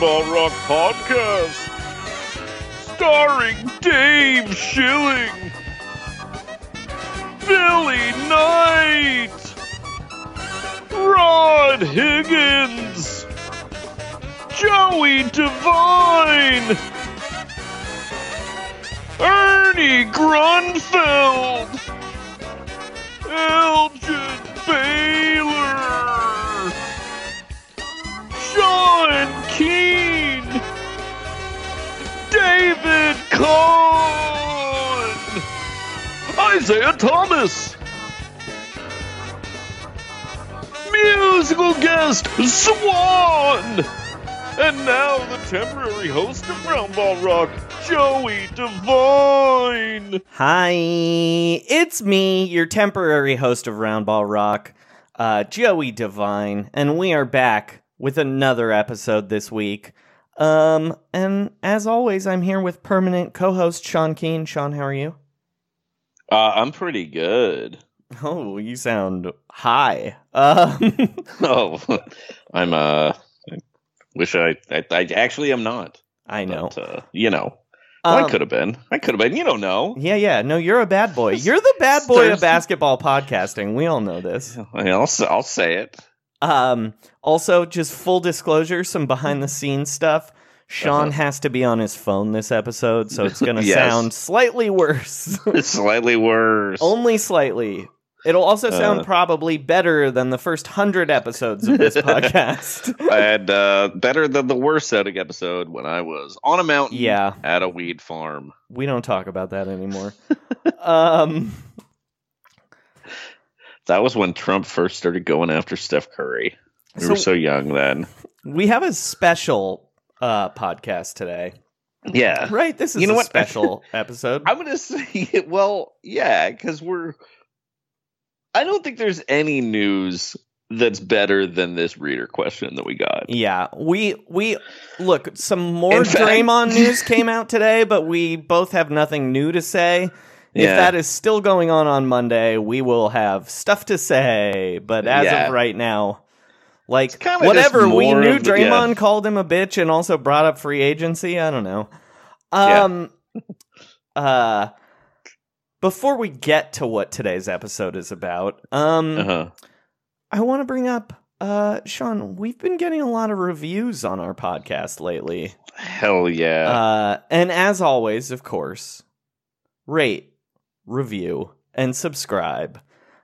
Roundball Rock Podcast, starring Dave Schilling, Billy Knight, Rod Higgins, Joey Devine, Ernie Grunfeld, Elgin Baylor. Sean Keane, David Kahn, Isaiah Thomas, musical guest Swan, and now the temporary host of Roundball Rock, Joey Devine. Hi, it's me, your temporary host of Roundball Rock, uh, Joey Devine, and we are back with another episode this week. Um, and as always, I'm here with permanent co-host Sean Keane. Sean, how are you? Uh, I'm pretty good. Oh, you sound high. Um, Oh, I'm uh, I wish I, I, I actually am not. I know. But, uh, you know, well, I Um, could have been. I could have been. You don't know. Yeah, yeah. No, you're a bad boy. You're the bad boy of basketball podcasting. We all know this. I'll, I'll say it. Um, also, just full disclosure, some behind the scenes stuff. Sean Uh-huh. has to be on his phone this episode, so it's going to Yes. sound slightly worse. Slightly worse. Only slightly. It'll also sound Uh. probably better than the first hundred episodes of this podcast. and uh, better than the worst sounding episode when I was on a mountain Yeah. at a weed farm. we don't talk about that anymore. um, That was when Trump first started going after Steph Curry. We were So- so young then. we have a special uh, podcast today, Yeah. right? This is You know a what? special episode. I'm gonna say, well, yeah, because we're. I don't think there's any news that's better than this reader question that we got. Yeah, we we look some more In fact- Draymond news came out today, but we both have nothing new to say. If that is still going on on Monday, we will have stuff to say. But as Yeah. of right now, like whatever we knew, the- Draymond yeah. called him a bitch and also brought up free agency. I don't know. Yeah. Um, uh, before we get to what today's episode is about, um, Uh-huh. I want to bring up, uh, Sean, we've been getting a lot of reviews on our podcast lately. Hell yeah. Uh, and as always, of course, rate, review, and subscribe.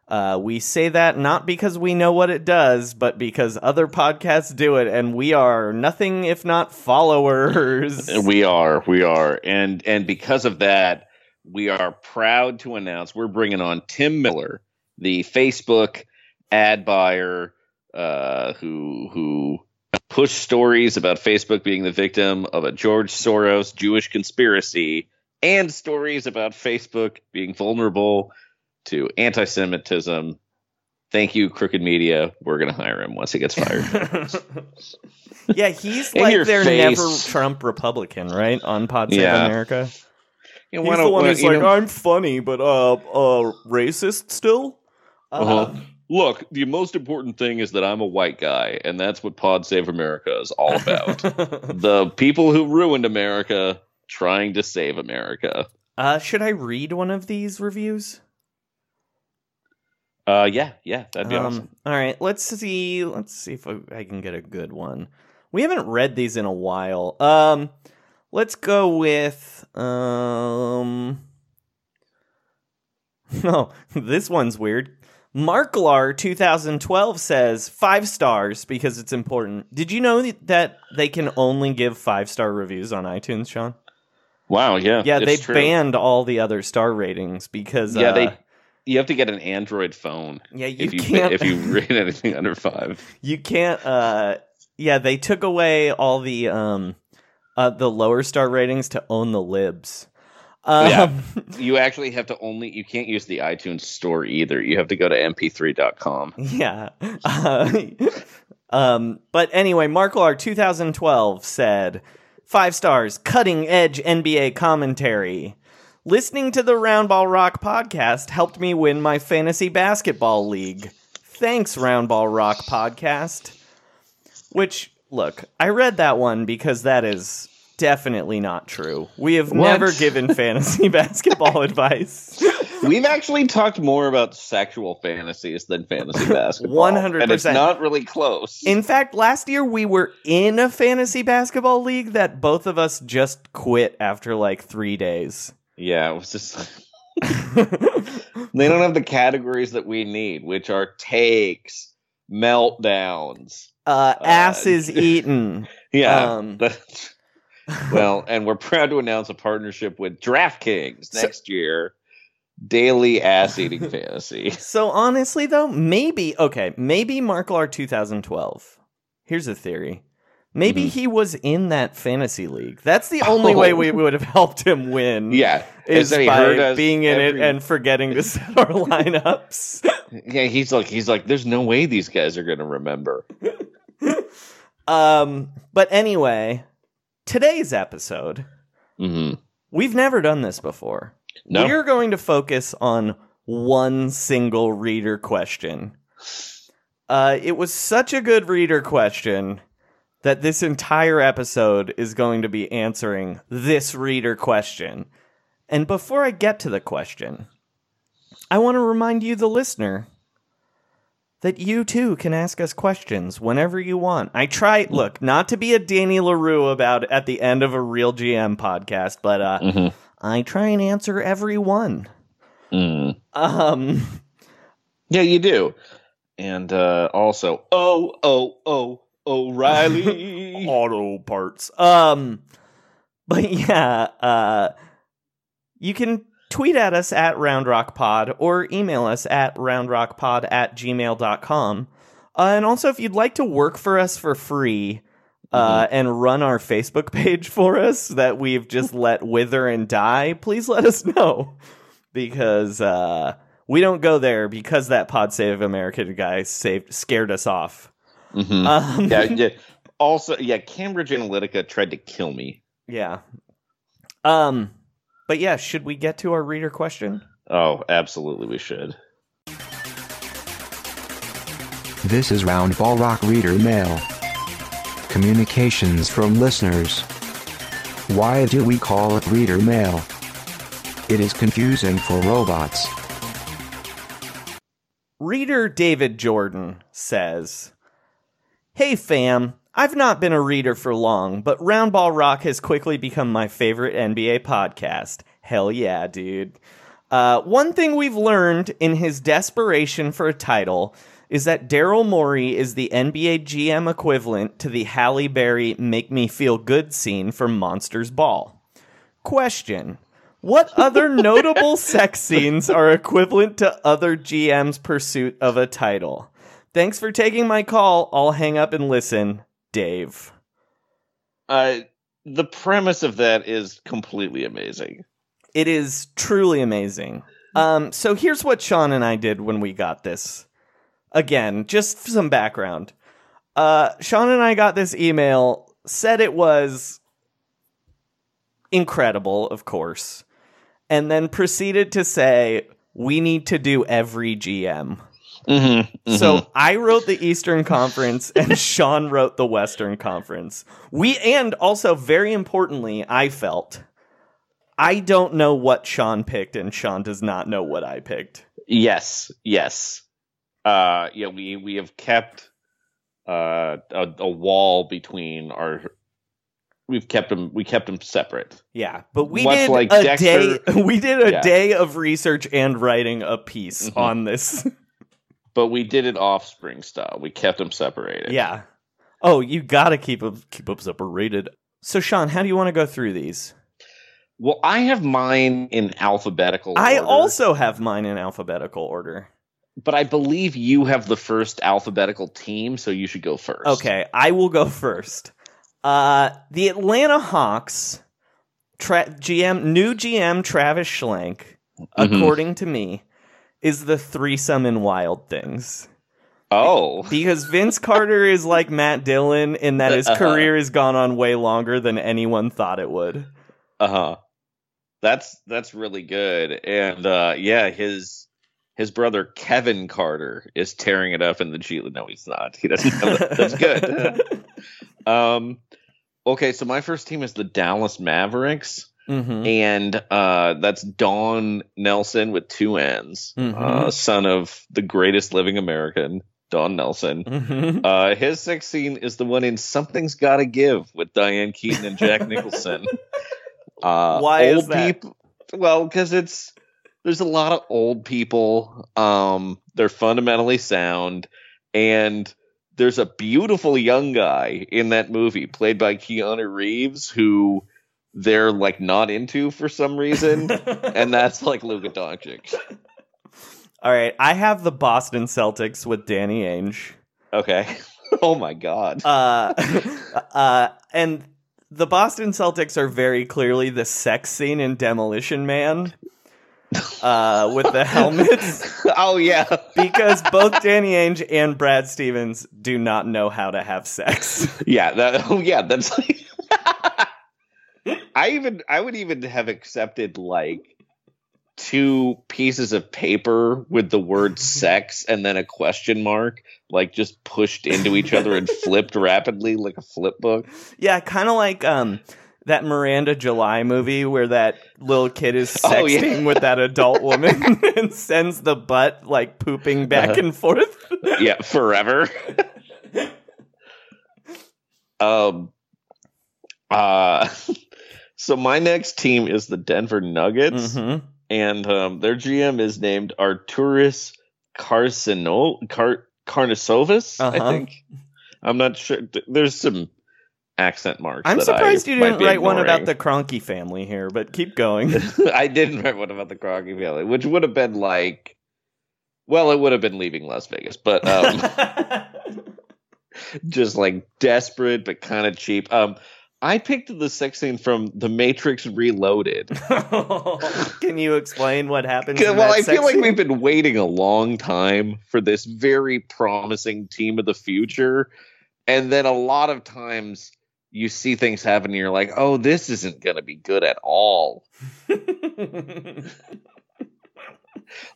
Uh, we say that not because we know what it does, but because other podcasts do it, and we are nothing if not followers. we are, we are, and and because of that, we are proud to announce we're bringing on Tim Miller, the Facebook ad buyer, uh, who who push stories about Facebook being the victim of a George Soros Jewish conspiracy and stories about Facebook being vulnerable to anti Semitism. Thank you, Crooked Media. We're going to hire him once he gets fired. yeah, he's like their face. never Trump Republican, right? On Pod Save Yeah. America. You know, He's the one who's like, know- I'm funny, but uh, uh, racist still. Uh-huh. Look, the most important thing is that I'm a white guy, and that's what Pod Save America is all about. the people who ruined America trying to save America. Uh, should I read one of these reviews? Uh, yeah, yeah, that'd be Um, awesome. All right, let's see. Let's see if I, I can get a good one. We haven't read these in a while. Um, let's go with um. No, this one's weird. Marklar 2012 says five stars because it's important. Did you know that they can only give five star reviews on iTunes, Sean? Wow, yeah, Yeah, they true. banned all the other star ratings because Yeah, uh, they. You have to get an Android phone. Yeah, you if you can't- if you rate anything under five. you can't uh yeah they took away all the um uh the lower star ratings to own the libs um, Yeah. You actually have to only. You can't use the iTunes store either. You have to go to mp3.com. yeah uh, um but anyway marklar 2012 said five stars cutting edge nba commentary. Listening to the roundball rock podcast helped me win my fantasy basketball league. Thanks roundball rock podcast. Which, look, I read that one because that is definitely not true. We have What? never given fantasy basketball advice. We've actually talked more about sexual fantasies than fantasy basketball. 100%. And it's not really close. In fact, last year we were in a fantasy basketball league that both of us just quit after like three days. yeah, it was just. they don't have the categories that we need, which are takes, meltdowns. Uh, ass is eaten. Yeah. Um, that's- well, and we're proud to announce a partnership with DraftKings So- next year. Daily ass eating fantasy. So honestly, though, maybe okay, maybe Marklar 2012. Here's a theory. Maybe Mm-hmm. he was in that fantasy league. That's the only way we would have helped him win. Yeah. is so by heard us being in every- it and forgetting to set our lineups. Yeah, he's like he's like, there's no way these guys are gonna remember. um, but anyway, today's episode, hmm we've never done this before. No. We're going to focus on one single reader question. Uh, it was such a good reader question that this entire episode is going to be answering this reader question. And before I get to the question, I want to remind you, the listener, that you too can ask us questions whenever you want. I try, look, not to be a Danny LaRue about at the end of a real GM podcast, but uh, Mhm. I try and answer every one. Mm. Um, Yeah, you do. And uh also, oh, oh, oh, O'Reilly. auto parts. Um, but yeah, uh, you can tweet at us at roundrockpod or email us at roundrockpod at gmail.com. Uh, and also, if you'd like to work for us for free uh, and run our Facebook page for us that we've just let wither and die, please let us know. Because uh, we don't go there because that Pod Save America guy saved scared us off. Mhm. Um, yeah, yeah. Also, yeah, Cambridge Analytica tried to kill me. Yeah. Um but yeah, should we get to our reader question? Oh, absolutely we should. This is Roundball Rock Reader Mail. Communications from listeners. Why do we call it Reader Mail? It is confusing for robots. Reader David Jordan says, Hey fam, I've not been a reader for long, but Roundball Rock has quickly become my favorite NBA podcast. Hell yeah, dude. Uh, one thing we've learned in his desperation for a title is that Daryl Morey is the NBA GM equivalent to the Halle Berry Make Me Feel Good scene from Monsters Ball. Question What other notable sex scenes are equivalent to other GM's pursuit of a title? Thanks for taking my call. I'll hang up and listen. Dave. Uh, the premise of that is completely amazing. It is truly amazing. Um, so here's what Sean and I did when we got this. Again, just some background. Uh, Sean and I got this email, said it was incredible, of course, and then proceeded to say, we need to do every GM. Mm-hmm, So I wrote the Eastern Conference and Sean wrote the Western Conference. We and also very importantly, I felt I don't know what Sean picked and Sean does not know what I picked. yes, yes. Uh, yeah, we we have kept uh a, a wall between our. We've kept them. We kept them separate. Yeah, but we Much did like a Dexter- day we did a Yeah. day of research and writing a piece Mhm. on this. But we did it offspring style. We kept them separated. yeah. Oh, you got to keep them keep them separated. So Sean, how do you want to go through these? Well, I have mine in alphabetical. I order, also have mine in alphabetical order. but I believe you have the first alphabetical team, so you should go first. Okay, I will go first. Uh, the Atlanta Hawks, tra- GM, new GM Travis Schlenk, Mhm. according to me, is the threesome in Wild Things. Oh, Because Vince Carter is like Matt Dillon in that his Uh-huh. career has gone on way longer than anyone thought it would. uh huh. That's that's really good, and uh, yeah, his his brother Kevin Carter is tearing it up in the G. No, he's not. He doesn't. Have that. That's good. um, okay, so my first team is the Dallas Mavericks. Hmm and uh, that's Donn Nelson with two N's, Mhm. uh, son of the greatest living American, Don Nelson. hmm Uh, his sex scene is the one in Something's Gotta Give with Diane Keaton and Jack Nicholson. Uh, Why is that? well, because it's there's a lot of old people. Um, they're fundamentally sound, and there's a beautiful young guy in that movie played by Keanu Reeves who they're like not into for some reason, and that's like Luka Doncic. All right, I have the Boston Celtics with Danny Ainge. Okay. oh my god. Uh, uh, and the Boston Celtics are very clearly the sex scene in Demolition Man uh, with the helmets oh yeah. because both Danny Ainge and Brad Stevens do not know how to have sex. Yeah, that oh yeah, that's like I even I would even have accepted like two pieces of paper with the word sex and then a question mark like just pushed into each other and flipped rapidly like a flip book. yeah, kind of like um, that Miranda July movie where that little kid is sexting Oh, yeah. with that adult woman and sends the butt like pooping back Uh-huh. and forth. Yeah, forever. um uh so my next team is the Denver Nuggets. Mhm. and um, their GM is named Arturis Carcino Car Carnisovis. Uh-huh. I think. I'm not sure. There's some accent marks. I'm that surprised I you didn't write one about the Kroenke family here, but keep going. I didn't write one about the Crocky family, which would have been like. Well, it would have been leaving Las Vegas, but um, just like desperate but kind of cheap. Um, I picked the sex scene from The Matrix Reloaded. Can you explain what happened? well, that I feel like we've been waiting a long time for this very promising team of the future. And then a lot of times you see things happen and you're like, oh, this isn't going to be good at all.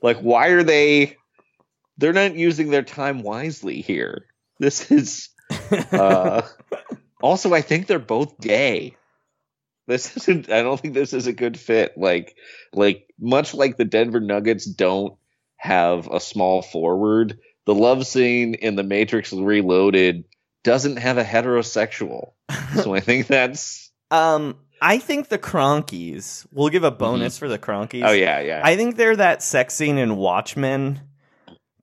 Like, why are they. They're not using their time wisely here. This is. Uh, also, I think they're both gay. This isn't. I don't think this is a good fit. Like, like much like the Denver Nuggets don't have a small forward. The love scene in the Matrix Reloaded doesn't have a heterosexual. So I think that's. um, I think the Kroenkes. We'll give a bonus for the Kroenkes. Oh yeah, yeah. I think they're that sex scene in Watchmen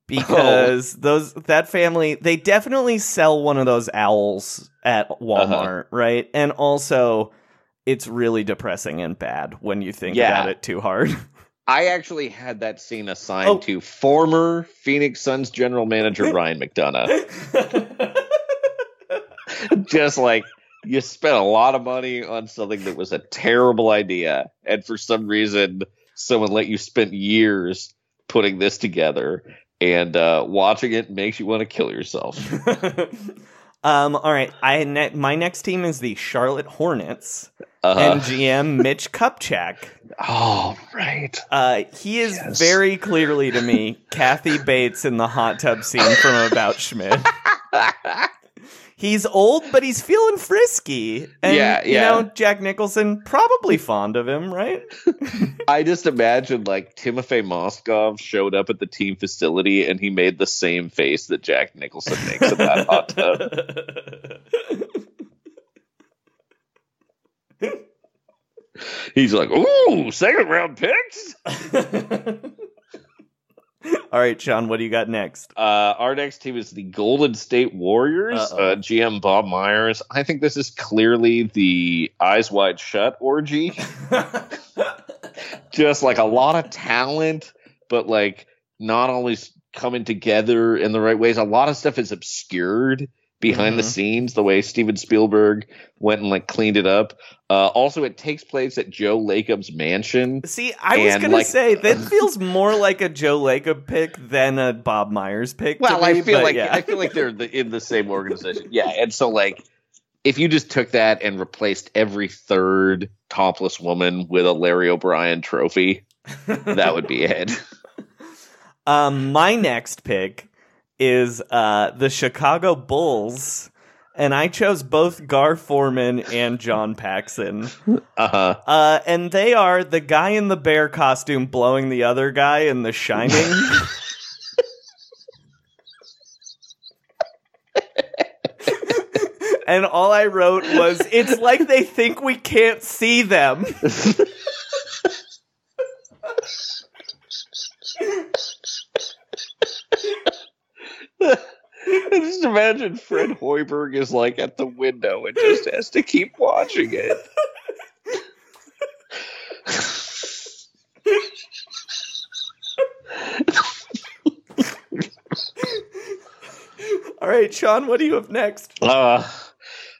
Oh. because those that family they definitely sell one of those owls at uh-huh. Walmart, right? And also it's really depressing and bad when you think Yeah. about it too hard. I actually had that scene assigned Oh. to former Phoenix Suns general manager Ryan McDonough. just like you spent a lot of money on something that was a terrible idea, and for some reason, someone let you spend years putting this together, and uh, watching it makes you want to kill yourself. um, all right, I ne- my next team is the Charlotte Hornets Uh-huh. and GM Mitch Kupchak. Oh, right. Uh, he is very clearly to me Kathy Bates in the hot tub scene from About Schmidt. He's old, but he's feeling frisky. And, Yeah, you yeah. know, Jack Nicholson, probably fond of him, right? I just imagine like Timofey Mozgov showed up at the team facility and he made the same face that Jack Nicholson makes in that hot tub. He's like, "Ooh, second round picks." All right, Sean, what do you got next? Uh, our next team is the Golden State Warriors. Uh, GM Bob Myers. I think this is clearly the eyes wide shut orgy. Just like a lot of talent, but like not always coming together in the right ways. A lot of stuff is obscured behind the Mhm. scenes, the way Steven Spielberg went and like cleaned it up. Uh, also, it takes place at Joe Lacob's mansion. See, I was gonna like- say that feels more like a Joe Lacob pick than a Bob Myers pick. to Well, I feel like yeah. I feel like they're the, in the same organization. Yeah, and so like if you just took that and replaced every third topless woman with a Larry O'Brien trophy, that would be it. Um, my next pick is uh, the Chicago Bulls, and I chose both Gar Forman and John Paxson. Uh-huh. Uh, and they are the guy in the bear costume blowing the other guy in The Shining. and all I wrote was, "It's like they think we can't see them." I just imagine Fred Hoiberg is like at the window and just has to keep watching it. All right, Sean, what do you have next? Uh,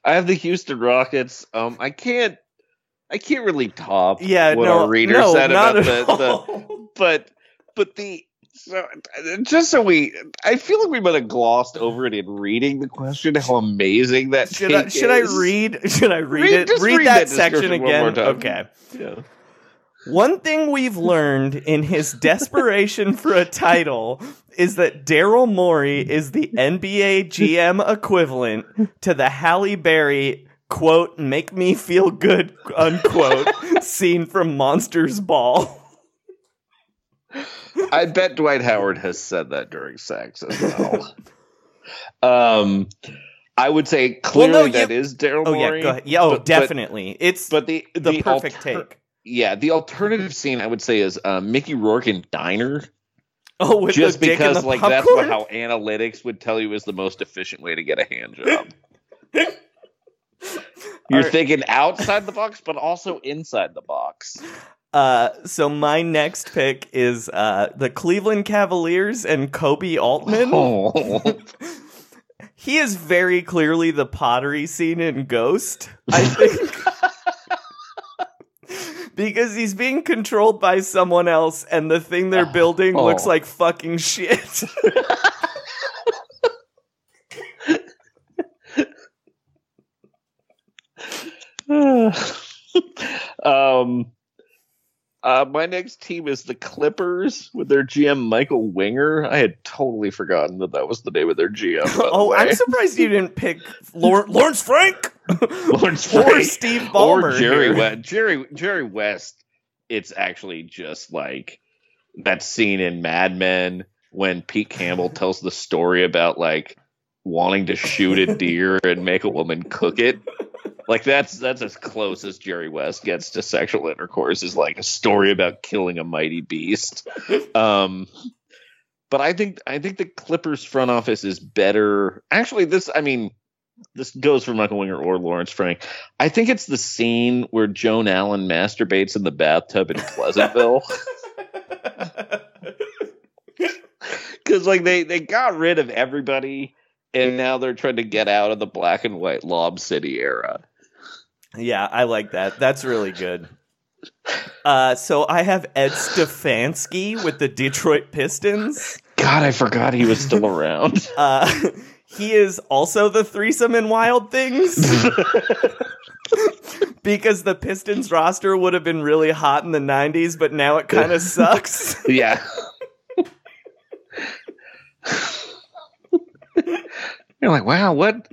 I have the Houston Rockets. Um, I can't, I can't really top Yeah, what no, our reader no, said about the, the, but, but the, so just so we, I feel like we might have glossed over it in reading the question. How amazing that Should I take should I read should I read, Read- it? Read, read that, that section description one more again. time. Okay. Yeah. One thing we've learned in his desperation for a title is that Daryl Morey is the NBA GM equivalent to the Halle Berry quote "Make me feel good" unquote scene from Monsters Ball. I bet Dwight Howard has said that during sex as well. um, I would say clearly no, you- that is Daryl Oh Morey. yeah, go ahead. Yeah, oh, but- but- definitely. it's But the the, the perfect alter- take. Yeah, the alternative scene I would say is uh, Mickey Rourke in Diner, Oh, with just the dick and because like popcorn? that's what, how analytics would tell you is the most efficient way to get a hand job. You're Alright. thinking outside the box, but also inside the box. Uh, so my next pick is uh, the Cleveland Cavaliers and Koby Altman. Oh. He is very clearly the pottery scene in Ghost, I think. because he's being controlled by someone else and the thing they're building Oh. looks like fucking shit. um, uh, my next team is the Clippers with their GM Michael Winger. I had totally forgotten that that was the name of their GM. by the oh, I'm surprised you didn't pick Lawrence Frank Lawrence or Frank. Steve Ballmer. or Jerry. West. Jerry Jerry West. It's actually just like that scene in Mad Men when Pete Campbell tells the story about like wanting to shoot a deer and make a woman cook it. Like that's that's as close as Jerry West gets to sexual intercourse is like a story about killing a mighty beast. Um but I think I think the Clippers front office is better. Actually, this I mean this goes for Michael Winger or Lawrence Frank. I think it's the scene where Joan Allen masturbates in the bathtub in Pleasantville. Because like they they got rid of everybody and now they're trying to get out of the black and white Lob City era. Yeah, I like that. That's really good. Uh, so I have Ed Stefanski with the Detroit Pistons. God, I forgot he was still around. Uh, he is also the threesome in Wild Things. because the Pistons roster would have been really hot in the 90s, but now it kind of sucks. yeah. You're like, wow, what?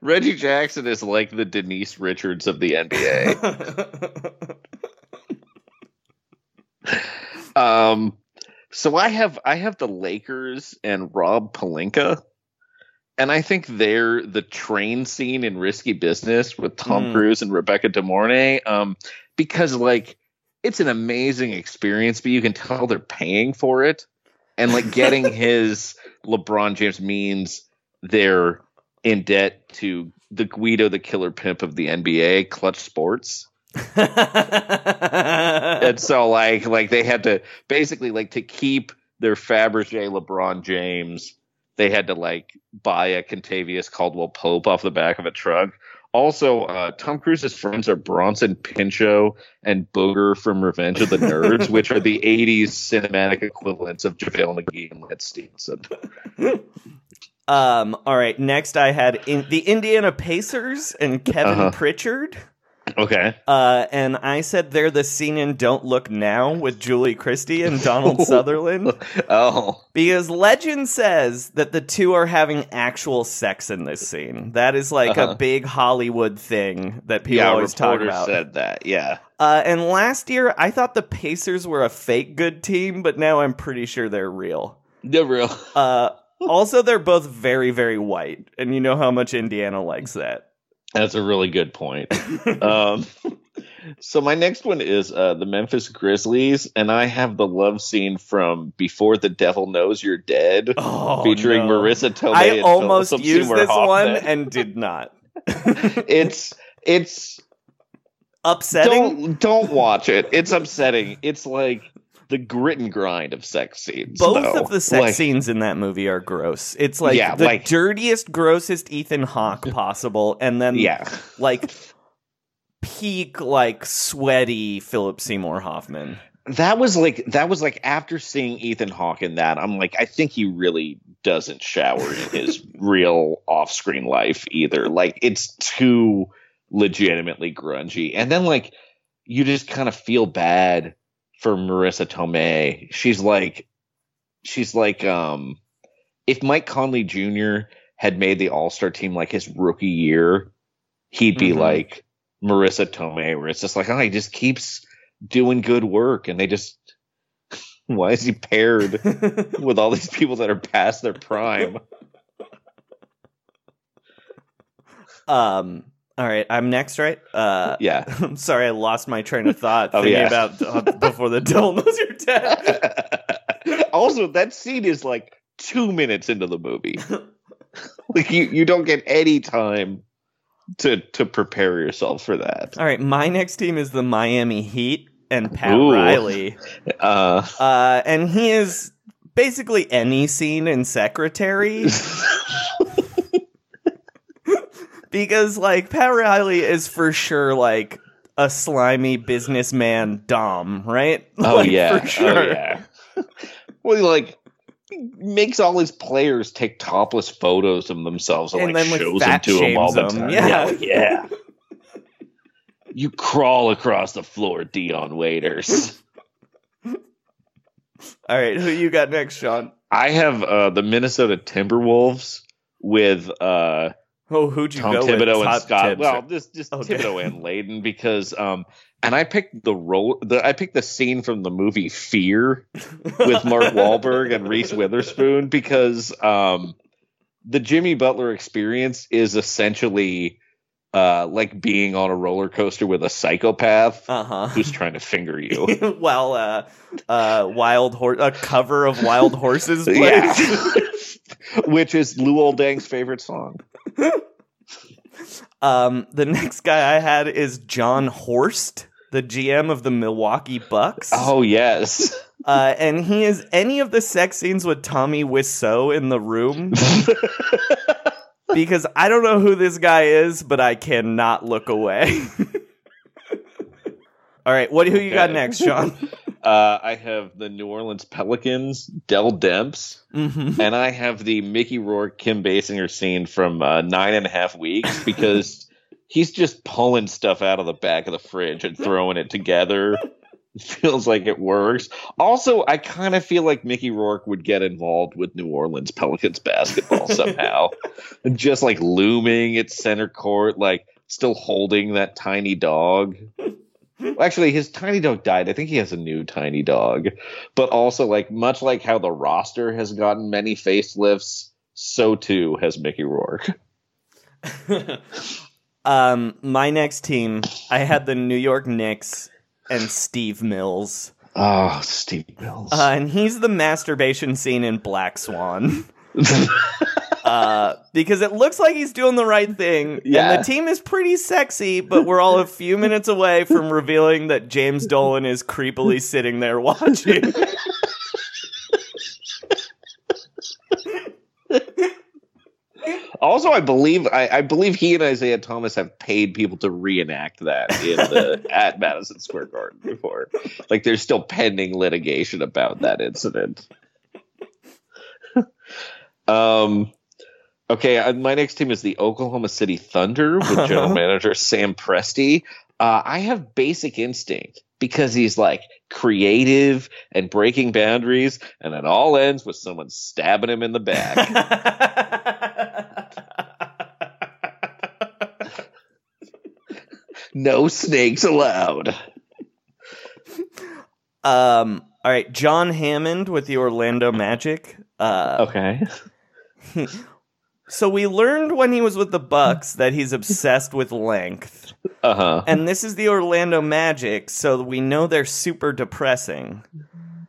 Reggie Jackson is like the Denise Richards of the NBA. um, so I have I have the Lakers and Rob Pelinka, and I think they're the train scene in Risky Business with Tom Mm. Cruise and Rebecca De Mornay. Um, because like it's an amazing experience, but you can tell they're paying for it, and like getting his LeBron James means they're in debt to the Guido the Killer Pimp of the NBA, Clutch Sports. and so like like they had to basically like to keep their Fabergé LeBron James, they had to like buy a Kentavious Caldwell Pope off the back of a truck. Also, uh, Tom Cruise's friends are Bronson Pinchot and Booger from Revenge of the Nerds, which are the '80s cinematic equivalents of JaVale McGee and Lance Stephenson. um, all right, next I had in- the Indiana Pacers and Kevin Uh-huh. Pritchard. Okay. Uh, and I said they're the scene in Don't Look Now with Julie Christie and Donald Sutherland. Oh, Because legend says that the two are having actual sex in this scene. That is like Uh-huh. a big Hollywood thing that people yeah. always talk about. said that. Yeah. Uh, and last year, I thought the Pacers were a fake good team, but now I'm pretty sure they're real. They're real. Uh, also, they're both very, very white, and you know how much Indiana likes that. That's a really good point. um, so my next one is uh, the Memphis Grizzlies, and I have the love scene from Before the Devil Knows You're Dead, Oh, featuring no. Marisa Tomei. I and almost Philip used this one and did not. it's it's Upsetting. don't don't watch it. It's upsetting. It's like the grit and grind of sex scenes. Both though. of the sex Like, scenes in that movie are gross. It's like Yeah, the like- dirtiest, grossest Ethan Hawke possible, and then Yeah, like peak like sweaty Philip Seymour Hoffman. that was like that was like after seeing Ethan Hawke in that, I'm like, I think he really doesn't shower in his real off-screen life either. Like it's too legitimately grungy, and then like you just kind of feel bad for Marisa Tomei. She's like, she's like, um, if Mike Conley Jr. had made the All Star team like his rookie year, he'd be Mhm. like Marisa Tomei, where it's just like, oh, he just keeps doing good work, and they just. Why is he paired with all these people that are past their prime? Um. All right, I'm next, right? Uh, Yeah. I'm sorry, I lost my train of thought Oh, thinking yeah. about uh, before the devil knows you're dead. also, that scene is like two minutes into the movie. like you, you don't get any time to to prepare yourself for that. All right, my next team is the Miami Heat and Pat Ooh. Riley. Uh, Uh, and he is basically any scene in Secretary. Because, like, Pat Riley is for sure, like, a slimy businessman Dom, right? oh Like, yeah, For sure. oh yeah. well, he, like makes all his players take topless photos of themselves and, And like then, like, shows them to him all the time. Yeah. like, yeah. You crawl across the floor, Dion Waiters. All right, who you got next, Sean? I have uh, the Minnesota Timberwolves with uh, Oh, who'd you Tom go Thibodeau with? and Scott. Well, this just Okay. Thibodeau and Layden because um, and I picked the role. The I picked the scene from the movie Fear with Mark Wahlberg and Reese Witherspoon because um, the Jimmy Butler experience is essentially uh, like being on a roller coaster with a psychopath uh-huh. who's trying to finger you. While uh, uh, Wild Horse, a cover of Wild Horses plays. yeah, which is Lou Oldang's favorite song. Um, the next guy I had is Jon Horst, the GM of the Milwaukee Bucks. Oh yes. Uh, and he is any of the sex scenes with Tommy Wiseau in the room. Because I don't know who this guy is, but I cannot look away. All right, what who you got next, Sean? Uh, I have the New Orleans Pelicans, Dell Demps, Mhm. and I have the Mickey Rourke Kim Basinger scene from uh, Nine and a Half Weeks because he's just pulling stuff out of the back of the fridge and throwing it together. Feels like it works. Also, I kind of feel like Mickey Rourke would get involved with New Orleans Pelicans basketball somehow, just like looming at center court, like still holding that tiny dog. Actually, his tiny dog died. I think he has a new tiny dog. But also, like much like how the roster has gotten many facelifts, so too has Mickey Rourke. um, my next team, I had the New York Knicks and Steve Mills. Oh, Steve Mills. Uh, and he's the masturbation scene in Black Swan. uh, because it looks like he's doing the right thing. Yeah. And the team is pretty sexy, but we're all a few minutes away from revealing that James Dolan is creepily sitting there watching. also, I believe I, I believe he and Isaiah Thomas have paid people to reenact that in the at Madison Square Garden before. Like there's still pending litigation about that incident. um okay, uh, my next team is the Oklahoma City Thunder with general manager Sam Presti. Uh, I have basic instinct because he's like creative and breaking boundaries, and it all ends with someone stabbing him in the back. No snakes allowed. um, all right, John Hammond with the Orlando Magic. Uh, Okay. So we learned when he was with the Bucks that he's obsessed with length. Uh huh. And this is the Orlando Magic, so we know they're super depressing.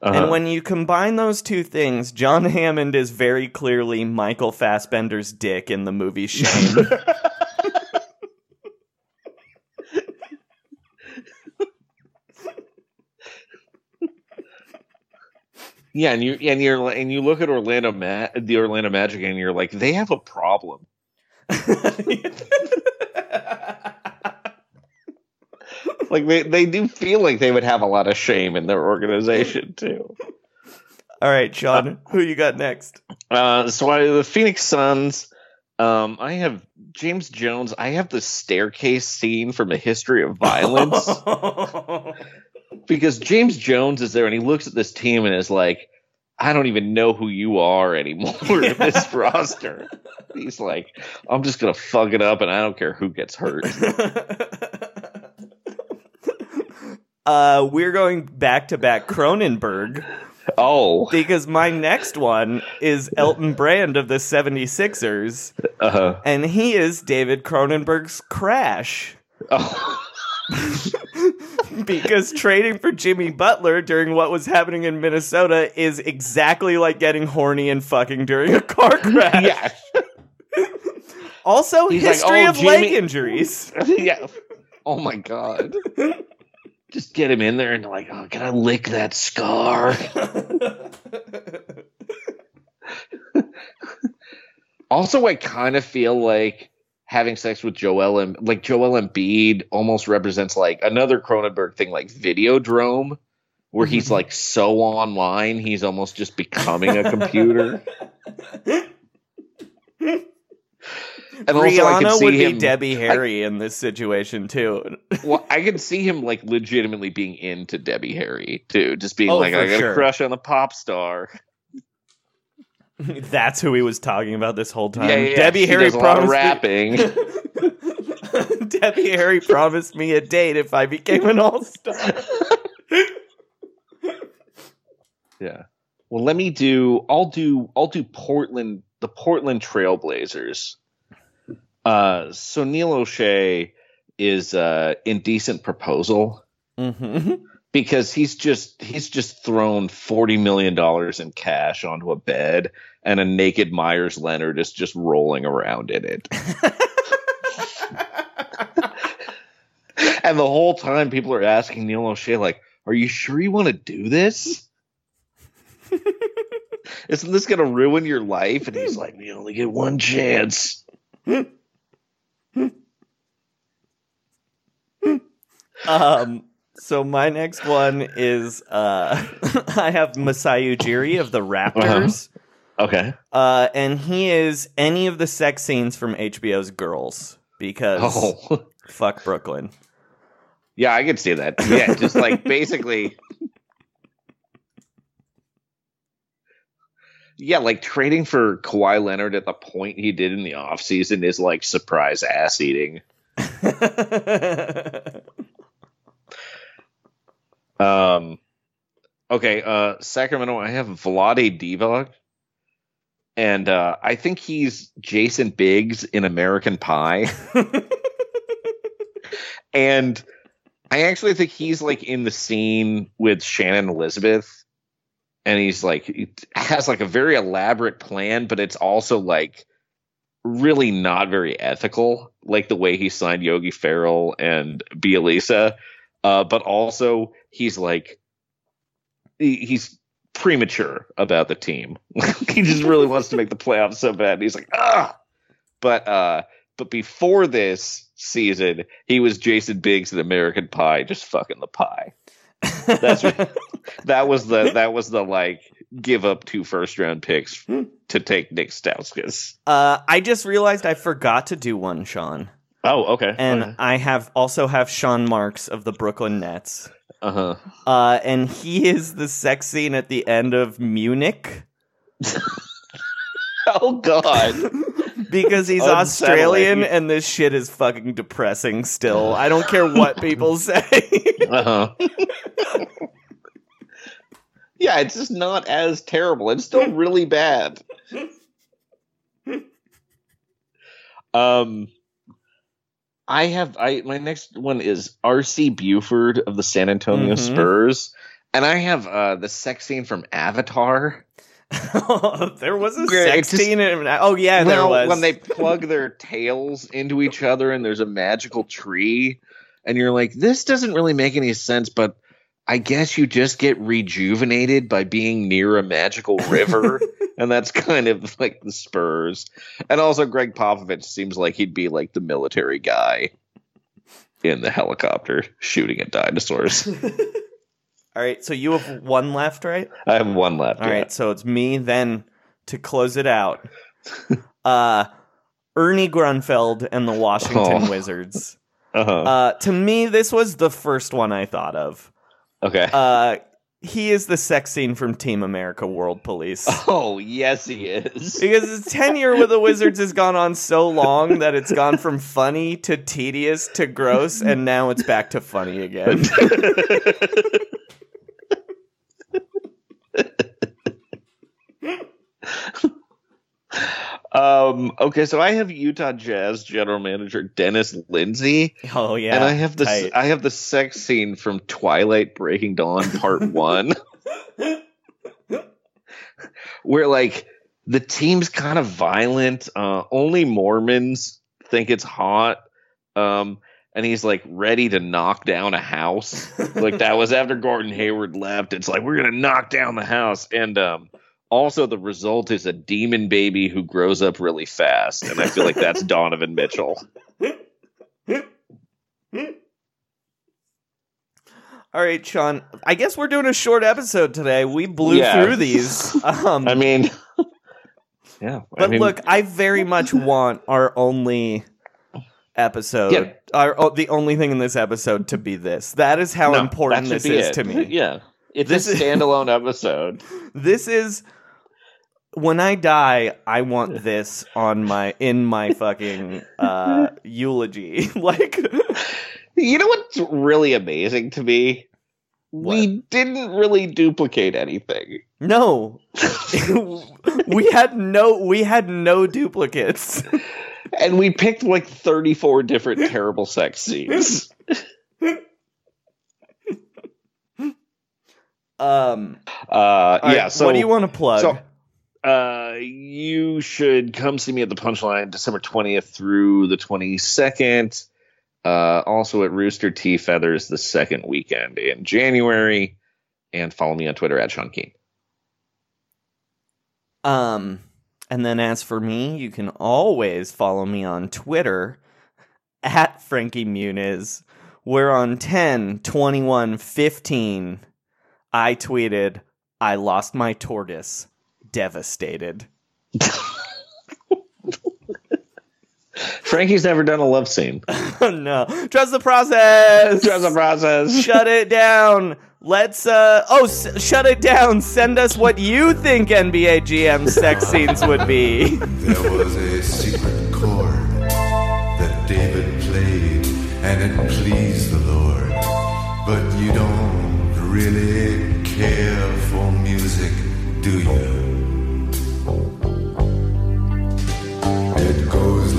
Uh-huh. And when you combine those two things, John Hammond is very clearly Michael Fassbender's dick in the movie Shame. Yeah, and you and you're and you look at Orlando Ma- the Orlando Magic and you're like they have a problem. like they, they do feel like they would have a lot of shame in their organization too. All right, Sean, who you got next? Uh, so I, the Phoenix Suns, um, I have James Jones. I have the staircase scene from A History of Violence because James Jones is there and he looks at this team and is like, I don't even know who you are anymore in this roster. He's like, I'm just gonna fuck it up and I don't care who gets hurt. uh, we're going back to back Cronenberg Oh, because my next one is Elton Brand of the 76ers, uh, and he is David Cronenberg's Crash. oh, because trading for Jimmy Butler during what was happening in Minnesota is exactly like getting horny and fucking during a car crash. yeah, Also, He's like, history "Oh, of leg injuries. yeah. Oh my god. Just get him in there and like, oh, can I lick that scar? also, I kind of feel like having sex with Joel and like Joel Embiid almost represents like another Cronenberg thing, like Videodrome, where he's like so online, he's almost just becoming a computer. And also, I Rihanna see would him, be Debbie Harry in this situation too. Well, I can see him like legitimately being into Debbie Harry too, just being Oh, like, I got sure. a crush on the pop star. That's who he was talking about this whole time. yeah, yeah. Debbie Harry promised rapping. me, Debbie Harry promised me a date if I became an all star. yeah. Well, let me do. I'll do. I'll do Portland. The Portland Trailblazers. Uh, so Neil Olshey is uh, indecent proposal hmm because he's just he's just thrown forty million dollars in cash onto a bed, and a naked Meyers Leonard is just rolling around in it. and the whole time, people are asking Neil Olshey, like, "Are you sure you want to do this?" Isn't this gonna ruin your life? And he's like, "We only get one chance." Um, so my next one is uh, I have Masai Ujiri of the Raptors, Okay. uh, and he is any of the sex scenes from HBO's Girls because Oh, fuck Brooklyn. yeah, I could see that. Yeah, just like basically. Yeah, like trading for Kawhi Leonard at the point he did in the offseason is like surprise ass eating. Um, okay, uh, Sacramento. I have Vlade Divac, and uh, I think he's Jason Biggs in American Pie. and I actually think he's like in the scene with Shannon Elizabeth, and he's like he has like a very elaborate plan, but it's also like really not very ethical, like the way he signed Yogi Ferrell and Bjelica. Uh, but also he's like he, he's premature about the team. he just really wants to make the playoffs so bad. And he's like, ah. But uh, but before this season, he was Jason Biggs in American Pie, just fucking the pie. That's that was the that was the like give up two first round picks to take Nik Stauskas. uh, I just realized I forgot to do one, Sean, Oh, okay. and I have also have Sean Marks of the Brooklyn Nets. uh huh. Uh, and he is the sex scene at the end of Munich Oh God. because he's Unsettling. Australian and this shit is fucking depressing still. I don't care what people say. Uh huh. yeah, it's just not as terrible. It's still really bad. Um, I have I my next one is R.C. Buford of the San Antonio Mhm. Spurs, and I have uh the sex scene from Avatar. there was a Yeah, sex just- scene. In, oh yeah, there Well, was. when they plug their tails into each other and there's a magical tree, and you're like, this doesn't really make any sense, but I guess you just get rejuvenated by being near a magical river, and that's kind of like the Spurs. And also, Gregg Popovich seems like he'd be like the military guy in the helicopter shooting at dinosaurs. All right, so you have one left, right? I have one left. All yeah. right, so it's me then to close it out. uh Ernie Grunfeld and the Washington Oh. Wizards. Uh-huh. Uh to me this was the first one I thought of. okay. Uh he is the sex scene from Team America World Police. oh, yes, he is. Because his tenure with the Wizards has gone on so long that it's gone from funny to tedious to gross, and now it's back to funny again. Um, okay, so I have Utah Jazz general manager Dennis Lindsay, Oh yeah, and I have the tight. I have the sex scene from Twilight Breaking Dawn Part One, where like the team's kind of violent. Uh, only Mormons think it's hot. Um, and he's like ready to knock down a house. like that was after Gordon Hayward left. It's like we're gonna knock down the house, and um, also the result is a demon baby who grows up really fast, and I feel like that's Donovan Mitchell. All right, Sean. I guess we're doing a short episode today. We blew Yeah. through these. Um, I mean, yeah. I but mean, look, I very much want our only episode, Yeah. our oh, the only thing in this episode to be this. That is how no, important this is it. to me. yeah, it's This a is- standalone episode. This is when I die, I want this on my in my fucking uh eulogy. like You know what's really amazing to me? We didn't really duplicate anything. no. we had no we had no duplicates. And we picked like 34 different terrible sex scenes. Um Uh, all right, yeah, so what do you want to plug? So, uh, you should come see me at the Punchline December 20th through the 22nd. Uh, also at Rooster T. Feathers the second weekend in January. And follow me on Twitter at Sean Keen. Um, and then as for me, you can always follow me on Twitter at Frankie Muniz. We're on 10, 21, 15. I tweeted, I lost my tortoise devastated. Frankie's never done a love scene. no. Trust the process. Trust the process. Shut it down. Let's uh oh, s- shut it down. Send us what you think NBA GM sex scenes would be. there was a secret chord that David played and it pleased the Lord. But you don't really care for music, do you?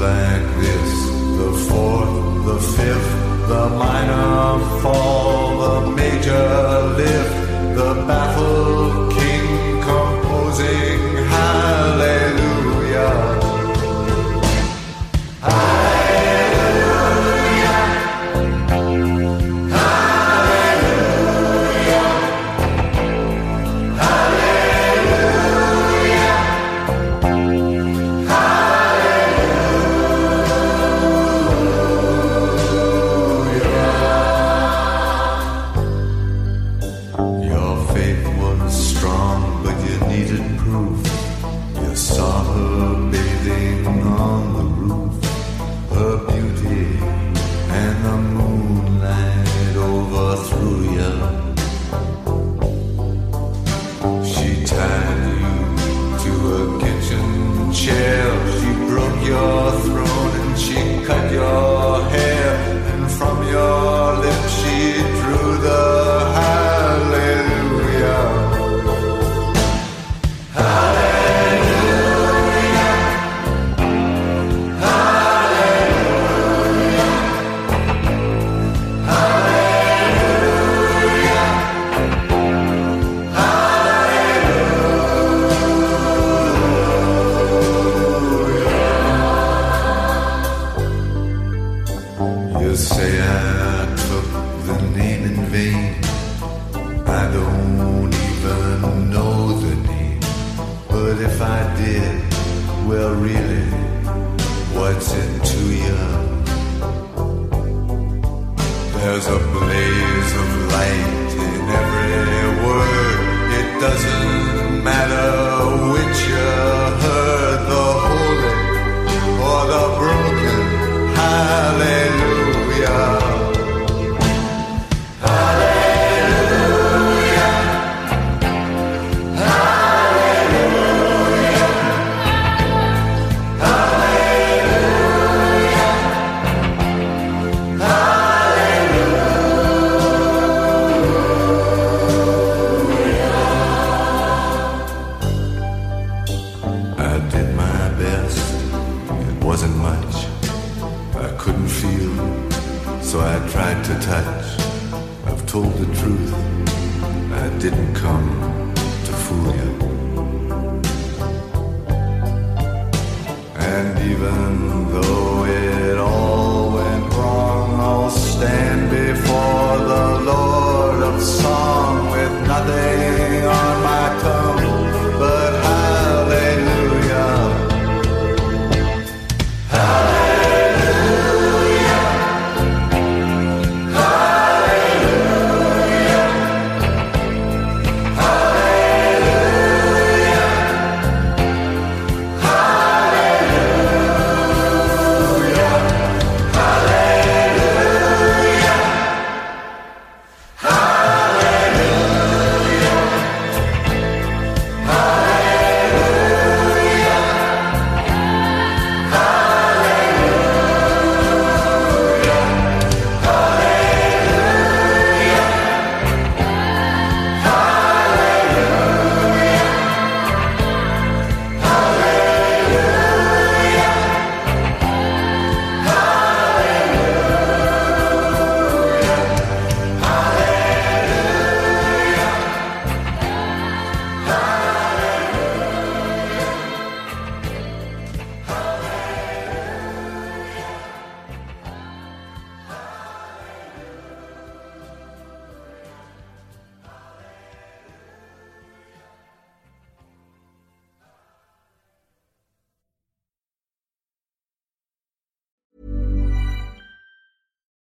like this the fourth, the fifth, the minor fall, the major lift, the baffled.